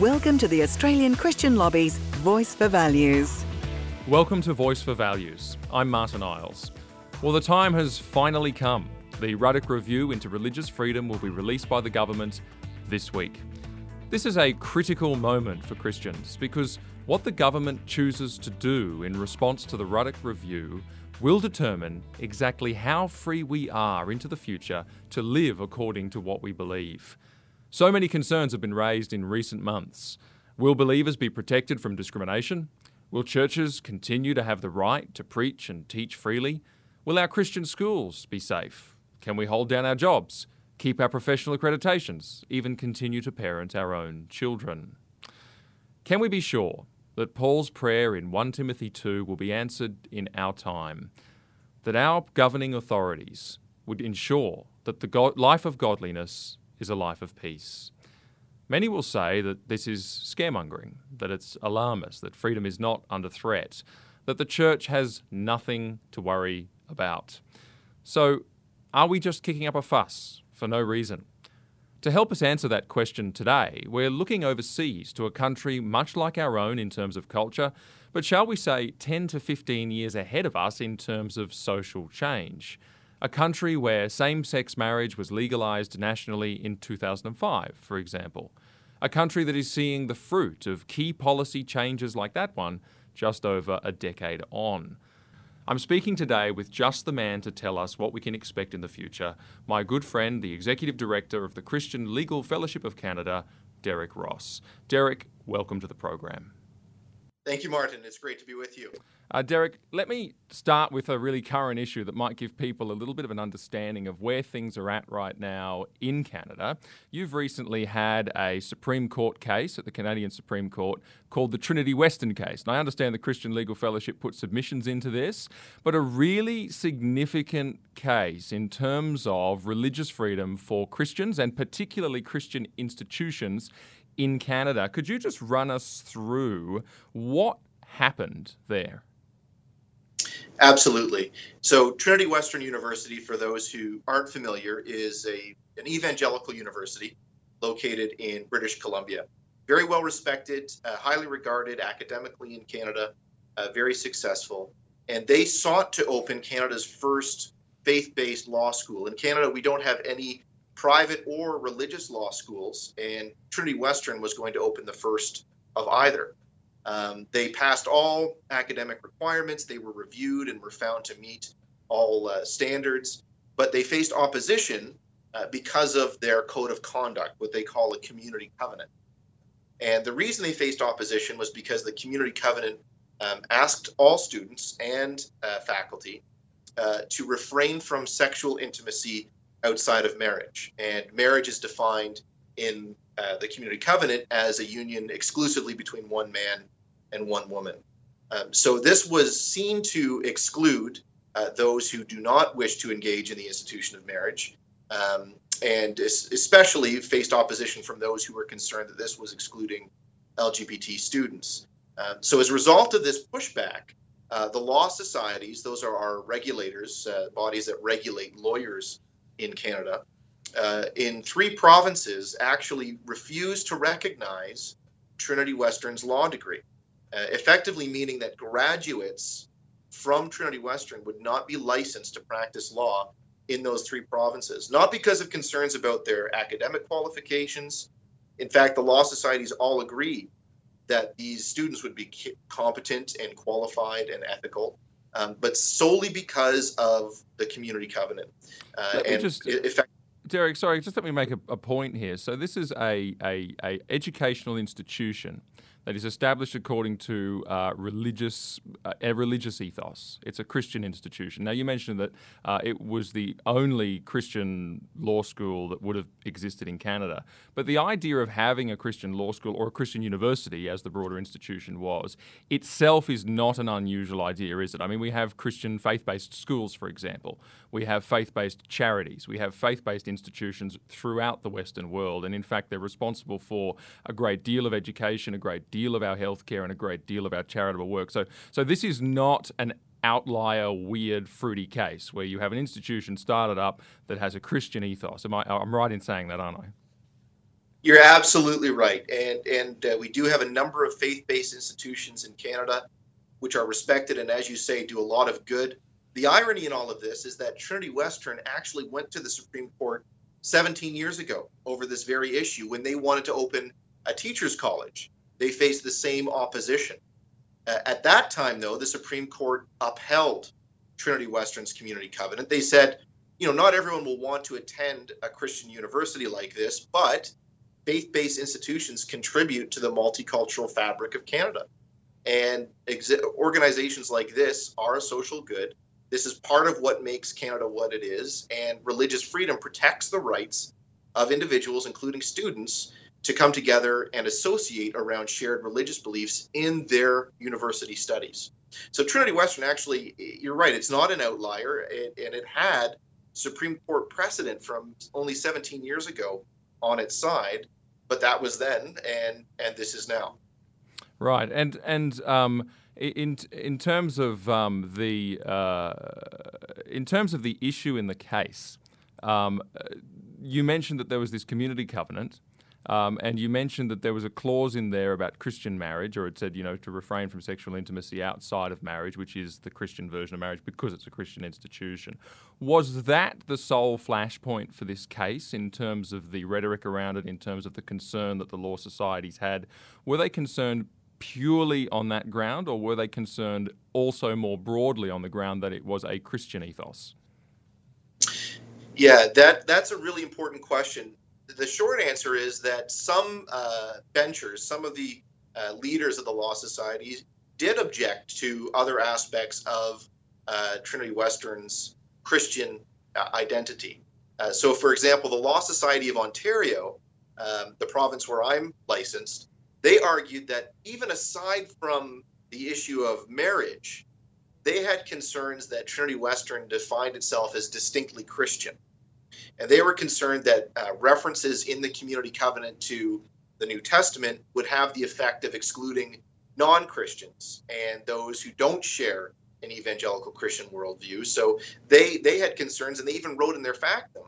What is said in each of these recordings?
Welcome to the Australian Christian Lobby's Voice for Values. Welcome to Voice for Values. I'm Martyn Iles. Well, the time has finally come. The Ruddock Review into Religious Freedom will be released by the government this week. This is a critical moment for Christians because what the government chooses to do in response to the Ruddock Review will determine exactly how free we are into the future to live according to what we believe. So many concerns have been raised in recent months. Will believers be protected from discrimination? Will churches continue to have the right to preach and teach freely? Will our Christian schools be safe? Can we hold down our jobs, keep our professional accreditations, even continue to parent our own children? Can we be sure that Paul's prayer in 1 Timothy 2 will be answered in our time? That our governing authorities would ensure that the life of godliness is a life of peace. Many will say that this is scaremongering, that it's alarmist, that freedom is not under threat, that the church has nothing to worry about. So, are we just kicking up a fuss for no reason? To help us answer that question today, we're looking overseas to a country much like our own in terms of culture, but shall we say 10 to 15 years ahead of us in terms of social change a country where same sex marriage was legalized nationally in 2005, for example. A country that is seeing the fruit of key policy changes like that one just over a decade on. I'm speaking today with just the man to tell us what we can expect in the future, my good friend, the Executive Director of the Christian Legal Fellowship of Canada, Derek Ross. Derek, welcome to the program. Thank you, Martyn. It's great to be with you. Uh, Derek, let me start with a really current issue that might give people a little bit of an understanding of where things are at right now in Canada. You've recently had a Supreme Court case at the Canadian Supreme Court called the Trinity Western case. And I understand the Christian Legal Fellowship put submissions into this, but a really significant case in terms of religious freedom for Christians and particularly Christian institutions in Canada. Could you just run us through what happened there? Absolutely. So, Trinity Western University, for those who aren't familiar, is a an evangelical university located in British Columbia. Very well respected, uh, highly regarded academically in Canada, uh, very successful. And they sought to open Canada's first faith based law school. In Canada, we don't have any private or religious law schools, and Trinity Western was going to open the first of either. Um, they passed all academic requirements. They were reviewed and were found to meet all uh, standards, but they faced opposition uh, because of their code of conduct, what they call a community covenant. And the reason they faced opposition was because the community covenant um, asked all students and uh, faculty uh, to refrain from sexual intimacy outside of marriage. And marriage is defined in uh, the community covenant as a union exclusively between one man and one woman. Um, so this was seen to exclude uh, those who do not wish to engage in the institution of marriage, um, and especially faced opposition from those who were concerned that this was excluding LGBT students. Um, so as a result of this pushback, uh, the law societies, those are our regulators, uh, bodies that regulate lawyers in Canada, uh, in three provinces actually refused to recognize Trinity Western's law degree uh, effectively meaning that graduates from Trinity Western would not be licensed to practice law in those three provinces, not because of concerns about their academic qualifications. In fact, the law societies all agreed that these students would be competent and qualified and ethical, um, but solely because of the community covenant. Uh, and just, effect- Derek, sorry, just let me make a, a point here. So this is a, a, a educational institution that is established according to uh, religious uh, a religious ethos. It's a Christian institution. Now, you mentioned that uh, it was the only Christian law school that would have existed in Canada, but the idea of having a Christian law school or a Christian university, as the broader institution was, itself is not an unusual idea, is it? I mean, we have Christian faith-based schools, for example. We have faith-based charities. We have faith-based institutions throughout the Western world, and in fact, they're responsible for a great deal of education, a great deal of our healthcare and a great deal of our charitable work. So, so this is not an outlier, weird, fruity case where you have an institution started up that has a Christian ethos. Am I, I'm right in saying that, aren't I? You're absolutely right, and and uh, we do have a number of faith-based institutions in Canada, which are respected and, as you say, do a lot of good. The irony in all of this is that Trinity Western actually went to the Supreme Court 17 years ago over this very issue when they wanted to open a teachers' college. They faced the same opposition. At that time, though, the Supreme Court upheld Trinity Western's community covenant. They said, you know, not everyone will want to attend a Christian university like this, but faith based institutions contribute to the multicultural fabric of Canada. And ex- organizations like this are a social good. This is part of what makes Canada what it is. And religious freedom protects the rights of individuals, including students, to come together and associate around shared religious beliefs in their university studies. So, Trinity Western actually, you're right, it's not an outlier, and it had Supreme Court precedent from only 17 years ago on its side but that was then, and and this is now. Right, and and um, in in terms of um, the uh, in terms of the issue in the case, um, you mentioned that there was this community covenant. Um, and you mentioned that there was a clause in there about Christian marriage, or it said, you know, to refrain from sexual intimacy outside of marriage, which is the Christian version of marriage because it's a Christian institution. Was that the sole flashpoint for this case in terms of the rhetoric around it, in terms of the concern that the law societies had? Were they concerned purely on that ground, or were they concerned also more broadly on the ground that it was a Christian ethos? Yeah, that that's a really important question the short answer is that some uh, benchers, some of the uh, leaders of the Law Society, did object to other aspects of uh, Trinity Western's Christian uh, identity. Uh, so, for example, the Law Society of Ontario, um, the province where I'm licensed, they argued that even aside from the issue of marriage, they had concerns that Trinity Western defined itself as distinctly Christian. And they were concerned that uh, references in the community covenant to the New Testament would have the effect of excluding non Christians and those who don't share an evangelical Christian worldview. So they, they had concerns, and they even wrote in their factum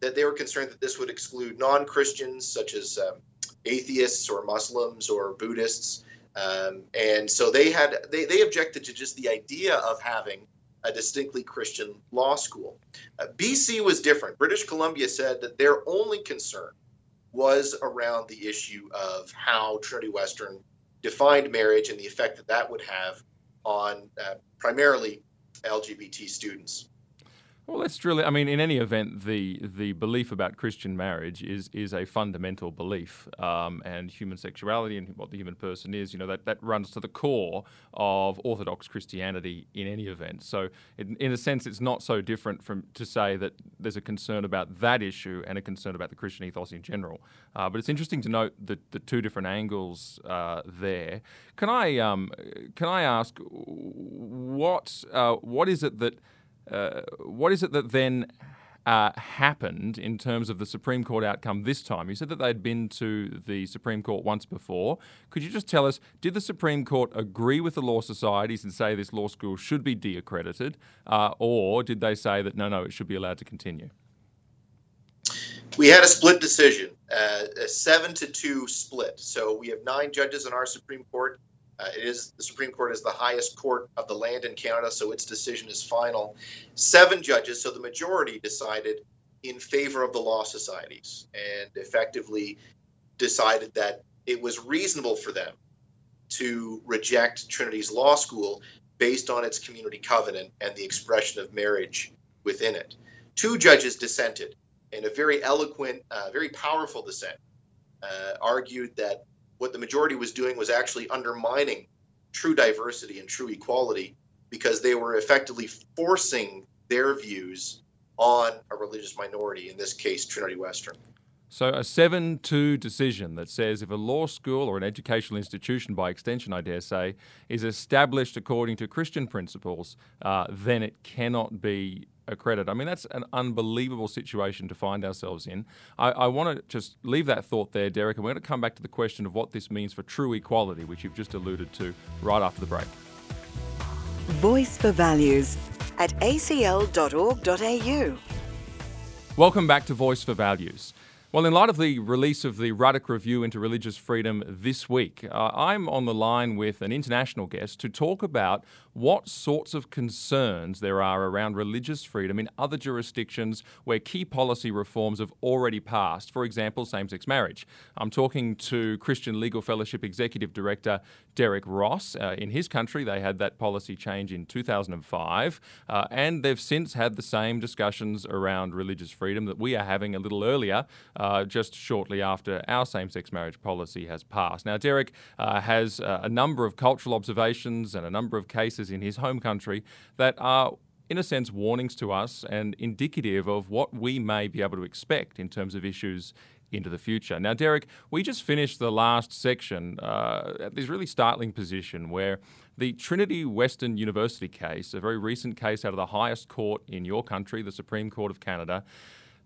that they were concerned that this would exclude non Christians, such as um, atheists or Muslims or Buddhists. Um, and so they had they, they objected to just the idea of having a distinctly Christian law school. Uh, BC was different. British Columbia said that their only concern was around the issue of how Trinity Western defined marriage and the effect that that would have on uh, primarily LGBT students. Well, drill it. I mean, in any event, the the belief about Christian marriage is is a fundamental belief, um, and human sexuality and what the human person is. You know that, that runs to the core of Orthodox Christianity in any event. So, in, in a sense, it's not so different from to say that there's a concern about that issue and a concern about the Christian ethos in general. Uh, but it's interesting to note the the two different angles uh, there. Can I um, can I ask what uh, what is it that uh, what is it that then uh, happened in terms of the Supreme Court outcome this time? You said that they'd been to the Supreme Court once before. Could you just tell us, did the Supreme Court agree with the law societies and say this law school should be de-accredited, uh, or did they say that no, no, it should be allowed to continue? We had a split decision, uh, a seven to two split. So we have nine judges in our Supreme Court. Uh, it is the Supreme Court is the highest court of the land in Canada, so its decision is final. Seven judges, so the majority decided in favor of the law societies and effectively decided that it was reasonable for them to reject Trinity's law school based on its community covenant and the expression of marriage within it. Two judges dissented in a very eloquent, uh, very powerful dissent, uh, argued that what the majority was doing was actually undermining true diversity and true equality because they were effectively forcing their views on a religious minority, in this case, Trinity Western. So, a 7 2 decision that says if a law school or an educational institution, by extension, I dare say, is established according to Christian principles, uh, then it cannot be accredited. I mean, that's an unbelievable situation to find ourselves in. I, I want to just leave that thought there, Derek, and we're going to come back to the question of what this means for true equality, which you've just alluded to right after the break. Voice for Values at acl.org.au. Welcome back to Voice for Values. Well, in light of the release of the Ruddock Review into Religious Freedom this week, uh, I'm on the line with an international guest to talk about what sorts of concerns there are around religious freedom in other jurisdictions where key policy reforms have already passed, for example, same sex marriage. I'm talking to Christian Legal Fellowship Executive Director Derek Ross. Uh, in his country, they had that policy change in 2005, uh, and they've since had the same discussions around religious freedom that we are having a little earlier uh, just shortly after our same sex marriage policy has passed. Now, Derek uh, has uh, a number of cultural observations and a number of cases in his home country that are in a sense, warnings to us and indicative of what we may be able to expect in terms of issues into the future. Now, Derek, we just finished the last section uh, at this really startling position where the Trinity Western University case, a very recent case out of the highest court in your country, the Supreme Court of Canada,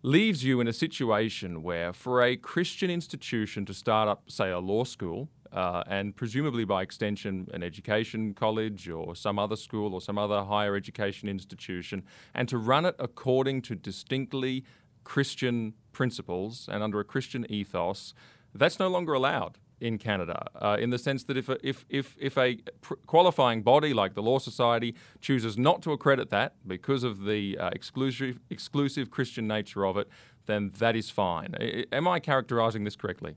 leaves you in a situation where, for a Christian institution to start up, say, a law school, uh, and presumably by extension, an education college or some other school or some other higher education institution, and to run it according to distinctly Christian principles and under a Christian ethos, that's no longer allowed in Canada, uh, in the sense that if a, if, if, if a pr- qualifying body like the Law Society chooses not to accredit that because of the uh, exclusive, exclusive Christian nature of it, then that is fine. I, am I characterizing this correctly?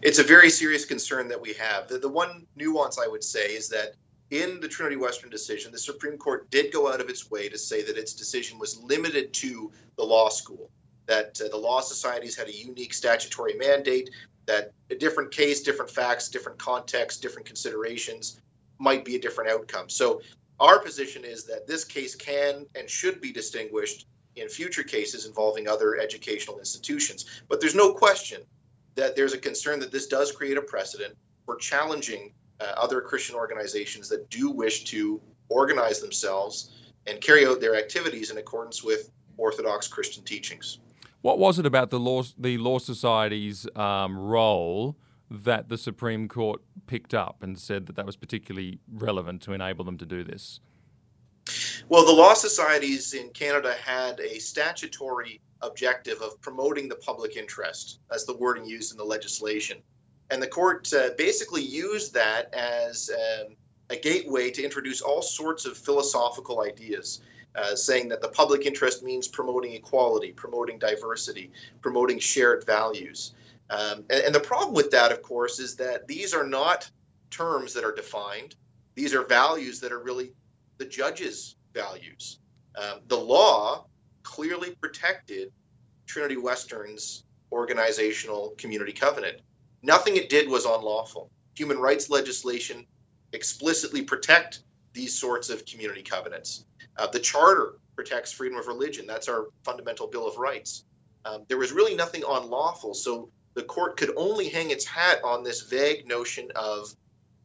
It's a very serious concern that we have. The, the one nuance I would say is that in the Trinity Western decision, the Supreme Court did go out of its way to say that its decision was limited to the law school that uh, the law societies had a unique statutory mandate that a different case, different facts, different context, different considerations might be a different outcome. So our position is that this case can and should be distinguished in future cases involving other educational institutions. But there's no question that there's a concern that this does create a precedent for challenging uh, other Christian organizations that do wish to organize themselves and carry out their activities in accordance with Orthodox Christian teachings. What was it about the law, the Law Society's um, role that the Supreme Court picked up and said that that was particularly relevant to enable them to do this? Well, the law societies in Canada had a statutory objective of promoting the public interest. That's the wording used in the legislation. And the court uh, basically used that as um, a gateway to introduce all sorts of philosophical ideas uh, saying that the public interest means promoting equality, promoting diversity, promoting shared values. Um, and, and the problem with that, of course, is that these are not terms that are defined. These are values that are really the judge's values. Um, the law clearly protected Trinity Western's organizational community covenant. Nothing it did was unlawful. Human rights legislation explicitly protect these sorts of community covenants. Uh, the Charter protects freedom of religion. That's our fundamental Bill of Rights. Um, there was really nothing unlawful. So the court could only hang its hat on this vague notion of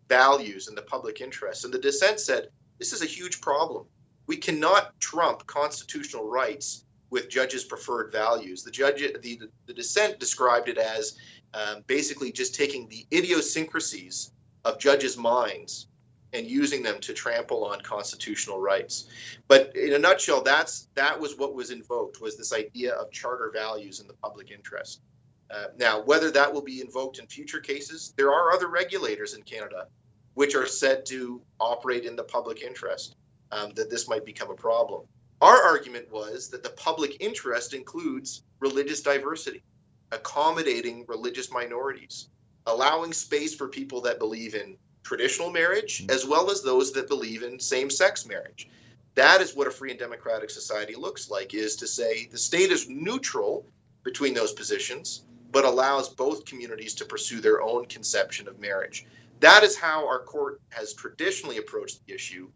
values and the public interest. And the dissent said this is a huge problem. We cannot trump constitutional rights with judges' preferred values. The judge, the, the dissent described it as um, basically just taking the idiosyncrasies of judges' minds and using them to trample on constitutional rights. But in a nutshell, that's that was what was invoked was this idea of charter values in the public interest. Uh, now, whether that will be invoked in future cases, there are other regulators in Canada which are said to operate in the public interest. Um, that this might become a problem. Our argument was that the public interest includes religious diversity, accommodating religious minorities, allowing space for people that believe in traditional marriage mm-hmm. as well as those that believe in same-sex marriage. That is what a free and democratic society looks like is to say the state is neutral between those positions but allows both communities to pursue their own conception of marriage. That is how our court has traditionally approached the issue.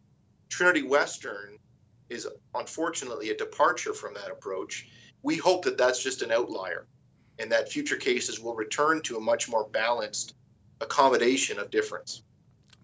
Trinity Western is unfortunately a departure from that approach. We hope that that's just an outlier and that future cases will return to a much more balanced accommodation of difference.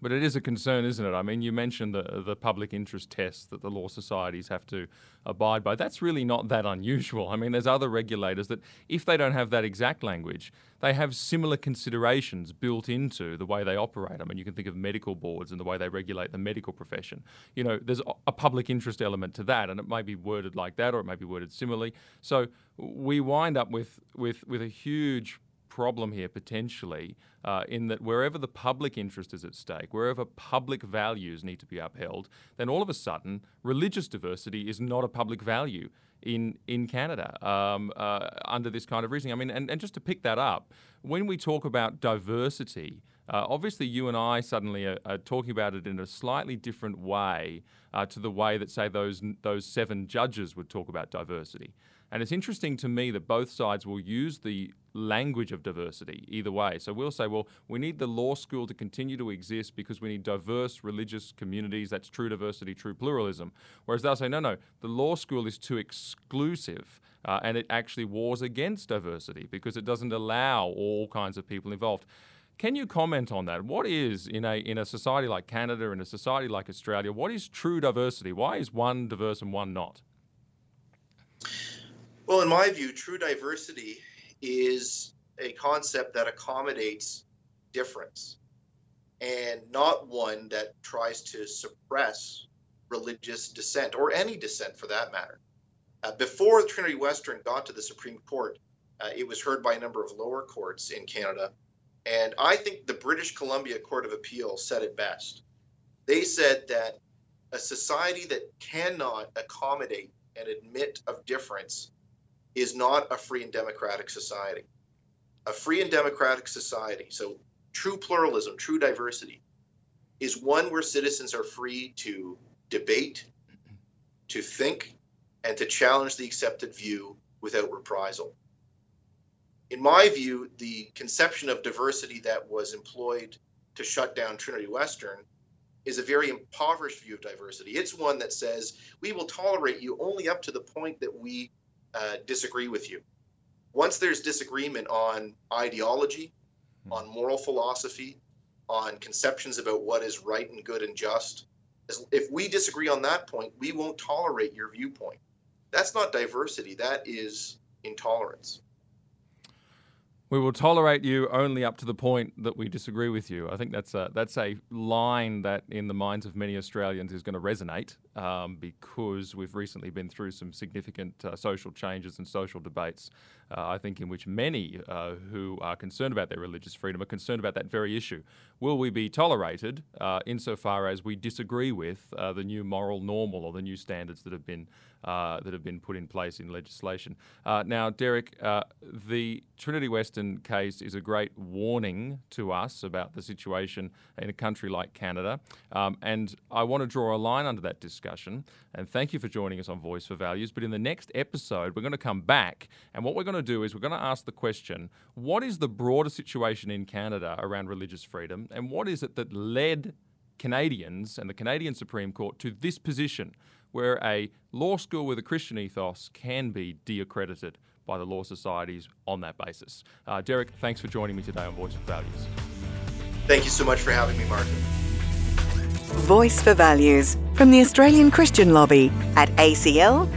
But it is a concern, isn't it? I mean, you mentioned the the public interest tests that the law societies have to abide by. That's really not that unusual. I mean, there's other regulators that, if they don't have that exact language, they have similar considerations built into the way they operate. I mean, you can think of medical boards and the way they regulate the medical profession. You know, there's a public interest element to that, and it may be worded like that, or it may be worded similarly. So we wind up with with with a huge problem here potentially uh, in that wherever the public interest is at stake, wherever public values need to be upheld, then all of a sudden religious diversity is not a public value in in Canada um, uh, under this kind of reasoning. I mean, and, and just to pick that up, when we talk about diversity, uh, obviously you and I suddenly are, are, talking about it in a slightly different way uh, to the way that say those those seven judges would talk about diversity. And it's interesting to me that both sides will use the language of diversity either way. So we'll say, well, we need the law school to continue to exist because we need diverse religious communities. That's true diversity, true pluralism. Whereas they'll say, no, no, the law school is too exclusive uh, and it actually wars against diversity because it doesn't allow all kinds of people involved. Can you comment on that? What is in a in a society like Canada, in a society like Australia, what is true diversity? Why is one diverse and one not? Well, in my view, true diversity is a concept that accommodates difference and not one that tries to suppress religious dissent or any dissent for that matter. Uh, before Trinity Western got to the Supreme Court, uh, it was heard by a number of lower courts in Canada. And I think the British Columbia Court of Appeal said it best. They said that a society that cannot accommodate and admit of difference is not a free and democratic society. A free and democratic society, so true pluralism, true diversity, is one where citizens are free to debate, to think, and to challenge the accepted view without reprisal. In my view, the conception of diversity that was employed to shut down Trinity Western is a very impoverished view of diversity. It's one that says we will tolerate you only up to the point that we uh, disagree with you. Once there's disagreement on ideology, hmm. on moral philosophy, on conceptions about what is right and good and just, if we disagree on that point, we won't tolerate your viewpoint. That's not diversity, that is intolerance. We will tolerate you only up to the point that we disagree with you. I think that's a, that's a line that, in the minds of many Australians, is going to resonate um, because we've recently been through some significant uh, social changes and social debates. Uh, I think in which many uh, who are concerned about their religious freedom are concerned about that very issue. Will we be tolerated uh, insofar as we disagree with uh, the new moral normal or the new standards that have been uh, that have been put in place in legislation. Now, Derek, the Trinity Western case is a great warning to us about the situation in a country like Canada. Um, and I want to draw a line under that discussion. And thank you for joining us on Voice for Values. But in the next episode, we're going to come back. And what we're going to do is we're going to ask the question what is the broader situation in Canada around religious freedom? And what is it that led Canadians and the Canadian Supreme Court to this position where a law school with a Christian ethos can be de-accredited by the law societies on that basis. Uh, Derek, thanks for joining me today on Voice for Values. Thank you so much for having me, Martyn. Voice for Values from the Australian Christian Lobby at acl.org.au.